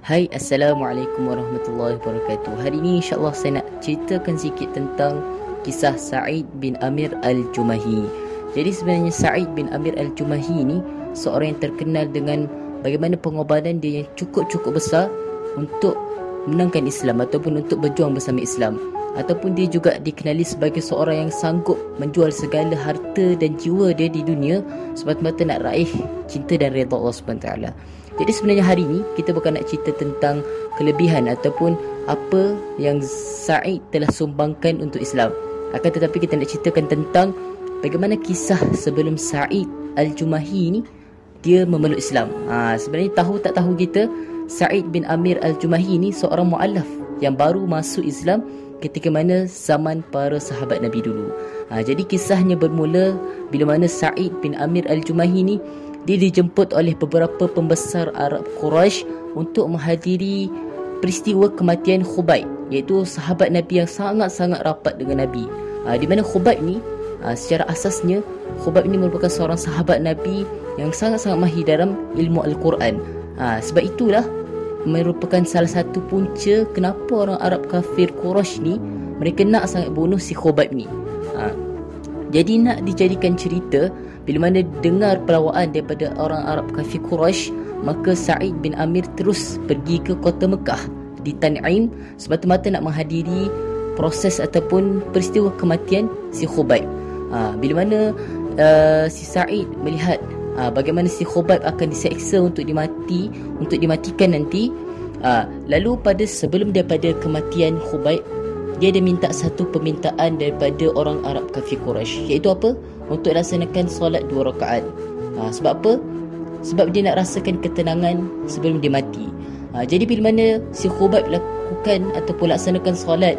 Hai Assalamualaikum warahmatullahi wabarakatuh. Hari ini insyaAllah saya nak ceritakan sikit tentang Kisah Sa'id bin Amir Al-Jumahi. Jadi sebenarnya Sa'id bin Amir Al-Jumahi ni Seorang yang terkenal dengan Bagaimana pengorbanan dia yang cukup-cukup besar Untuk menangkan Islam Ataupun untuk berjuang bersama Islam. Ataupun dia juga dikenali sebagai seorang yang sanggup Menjual segala harta dan jiwa dia di dunia Semata-mata nak raih cinta dan redha Allah SWT jadi sebenarnya hari ini kita bukan nak cerita tentang kelebihan ataupun apa yang Sa'id telah sumbangkan untuk Islam. Akan tetapi kita nak ceritakan tentang bagaimana kisah sebelum Sa'id Al-Jumahi ni dia memeluk Islam. Ha, sebenarnya tahu tak tahu kita Sa'id bin Amir Al-Jumahi ni seorang mu'alaf yang baru masuk Islam ketika mana zaman para sahabat Nabi dulu. Ha, jadi kisahnya bermula bila mana Sa'id bin Amir Al-Jumahi ni dia dijemput oleh beberapa pembesar Arab Quraisy untuk menghadiri peristiwa kematian Khubayb iaitu sahabat Nabi yang sangat-sangat rapat dengan Nabi. Ha, di mana Khubayb ni ha, secara asasnya Khubayb ni merupakan seorang sahabat Nabi yang sangat-sangat mahir dalam ilmu Al-Quran. Ha, sebab itulah merupakan salah satu punca kenapa orang Arab kafir Quraisy ni mereka nak sangat bunuh si Khubayb ni. Ha, jadi nak dijadikan cerita bila mana dengar pelawaan daripada orang Arab kafir Quraisy, maka Sa'id bin Amir terus pergi ke kota Mekah di Tan'im semata-mata nak menghadiri proses ataupun peristiwa kematian si Khubayb. Ha, bila mana uh, si Sa'id melihat uh, bagaimana si Khubayb akan diseksa untuk dimati, untuk dimatikan nanti, uh, lalu pada sebelum daripada kematian Khubayb, dia ada minta satu permintaan daripada orang Arab kafir Quraisy iaitu apa? Untuk laksanakan solat dua rakaat. Ha, sebab apa? Sebab dia nak rasakan ketenangan sebelum dia mati. Ha, jadi bila mana si Khubayb lakukan ataupun laksanakan solat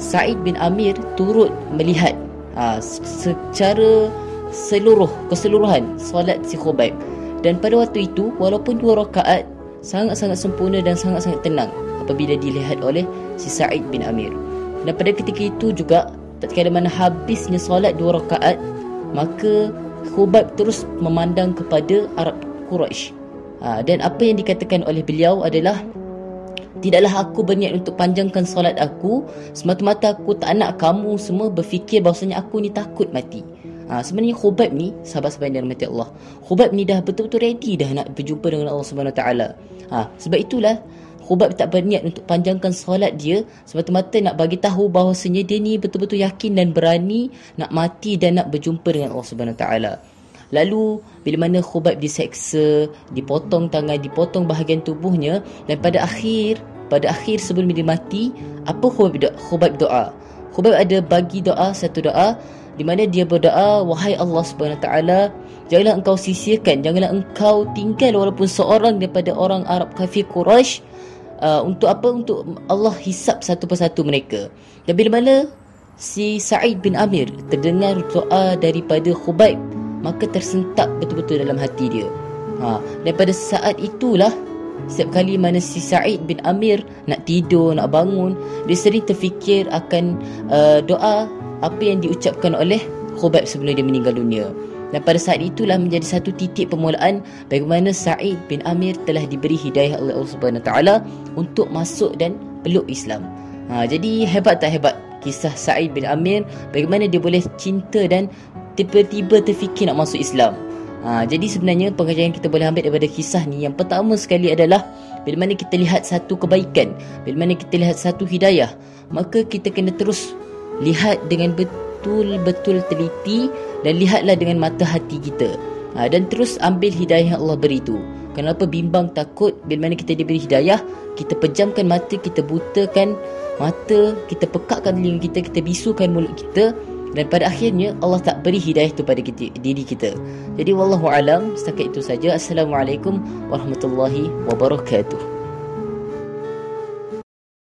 Said bin Amir turut melihat ha, secara seluruh keseluruhan solat si Khubayb. Dan pada waktu itu walaupun dua rakaat sangat-sangat sempurna dan sangat-sangat tenang apabila dilihat oleh si Said bin Amir dan pada ketika itu juga tatkala mana habisnya solat dua rakaat maka Khubayb terus memandang kepada Arab Quraisy. Ha, dan apa yang dikatakan oleh beliau adalah Tidaklah aku berniat untuk panjangkan solat aku Semata-mata aku tak nak kamu semua berfikir bahawasanya aku ni takut mati ha, Sebenarnya Khubayb ni, sahabat-sahabat yang dirahmati Allah Khubayb ni dah betul-betul ready dah nak berjumpa dengan Allah SWT ha, Sebab itulah Khubayb tak berniat untuk panjangkan solat dia semata-mata nak bagi tahu bahawasanya dia ni betul-betul yakin dan berani nak mati dan nak berjumpa dengan Allah Subhanahu taala. Lalu bila mana Khubayb diseksa, dipotong tangan, dipotong bahagian tubuhnya dan pada akhir pada akhir sebelum dia mati, apa Khubayb doa? Khubayb doa. Khubayb ada bagi doa satu doa di mana dia berdoa wahai Allah Subhanahu taala janganlah engkau sisihkan janganlah engkau tinggal walaupun seorang daripada orang Arab kafir Quraisy uh, untuk apa untuk Allah hisap satu persatu mereka. Dan bila mana si Sa'id bin Amir terdengar doa daripada Khubayb maka tersentak betul-betul dalam hati dia. Ha dan pada saat itulah setiap kali mana si Sa'id bin Amir nak tidur nak bangun dia sering terfikir akan uh, doa apa yang diucapkan oleh Khubayb sebelum dia meninggal dunia dan pada saat itulah menjadi satu titik permulaan bagaimana Sa'id bin Amir telah diberi hidayah oleh Allah Subhanahu taala untuk masuk dan peluk Islam. Ha, jadi hebat tak hebat kisah Sa'id bin Amir bagaimana dia boleh cinta dan tiba-tiba terfikir nak masuk Islam. Ha, jadi sebenarnya pengajaran kita boleh ambil daripada kisah ni yang pertama sekali adalah bila mana kita lihat satu kebaikan, bila mana kita lihat satu hidayah, maka kita kena terus lihat dengan betul betul-betul teliti dan lihatlah dengan mata hati kita. Ha, dan terus ambil hidayah yang Allah beri itu. Kenapa bimbang takut bila mana kita diberi hidayah, kita pejamkan mata, kita butakan mata, kita pekakkan telinga kita, kita bisukan mulut kita dan pada akhirnya Allah tak beri hidayah itu pada kita, diri kita. Jadi wallahu alam, setakat itu saja. Assalamualaikum warahmatullahi wabarakatuh.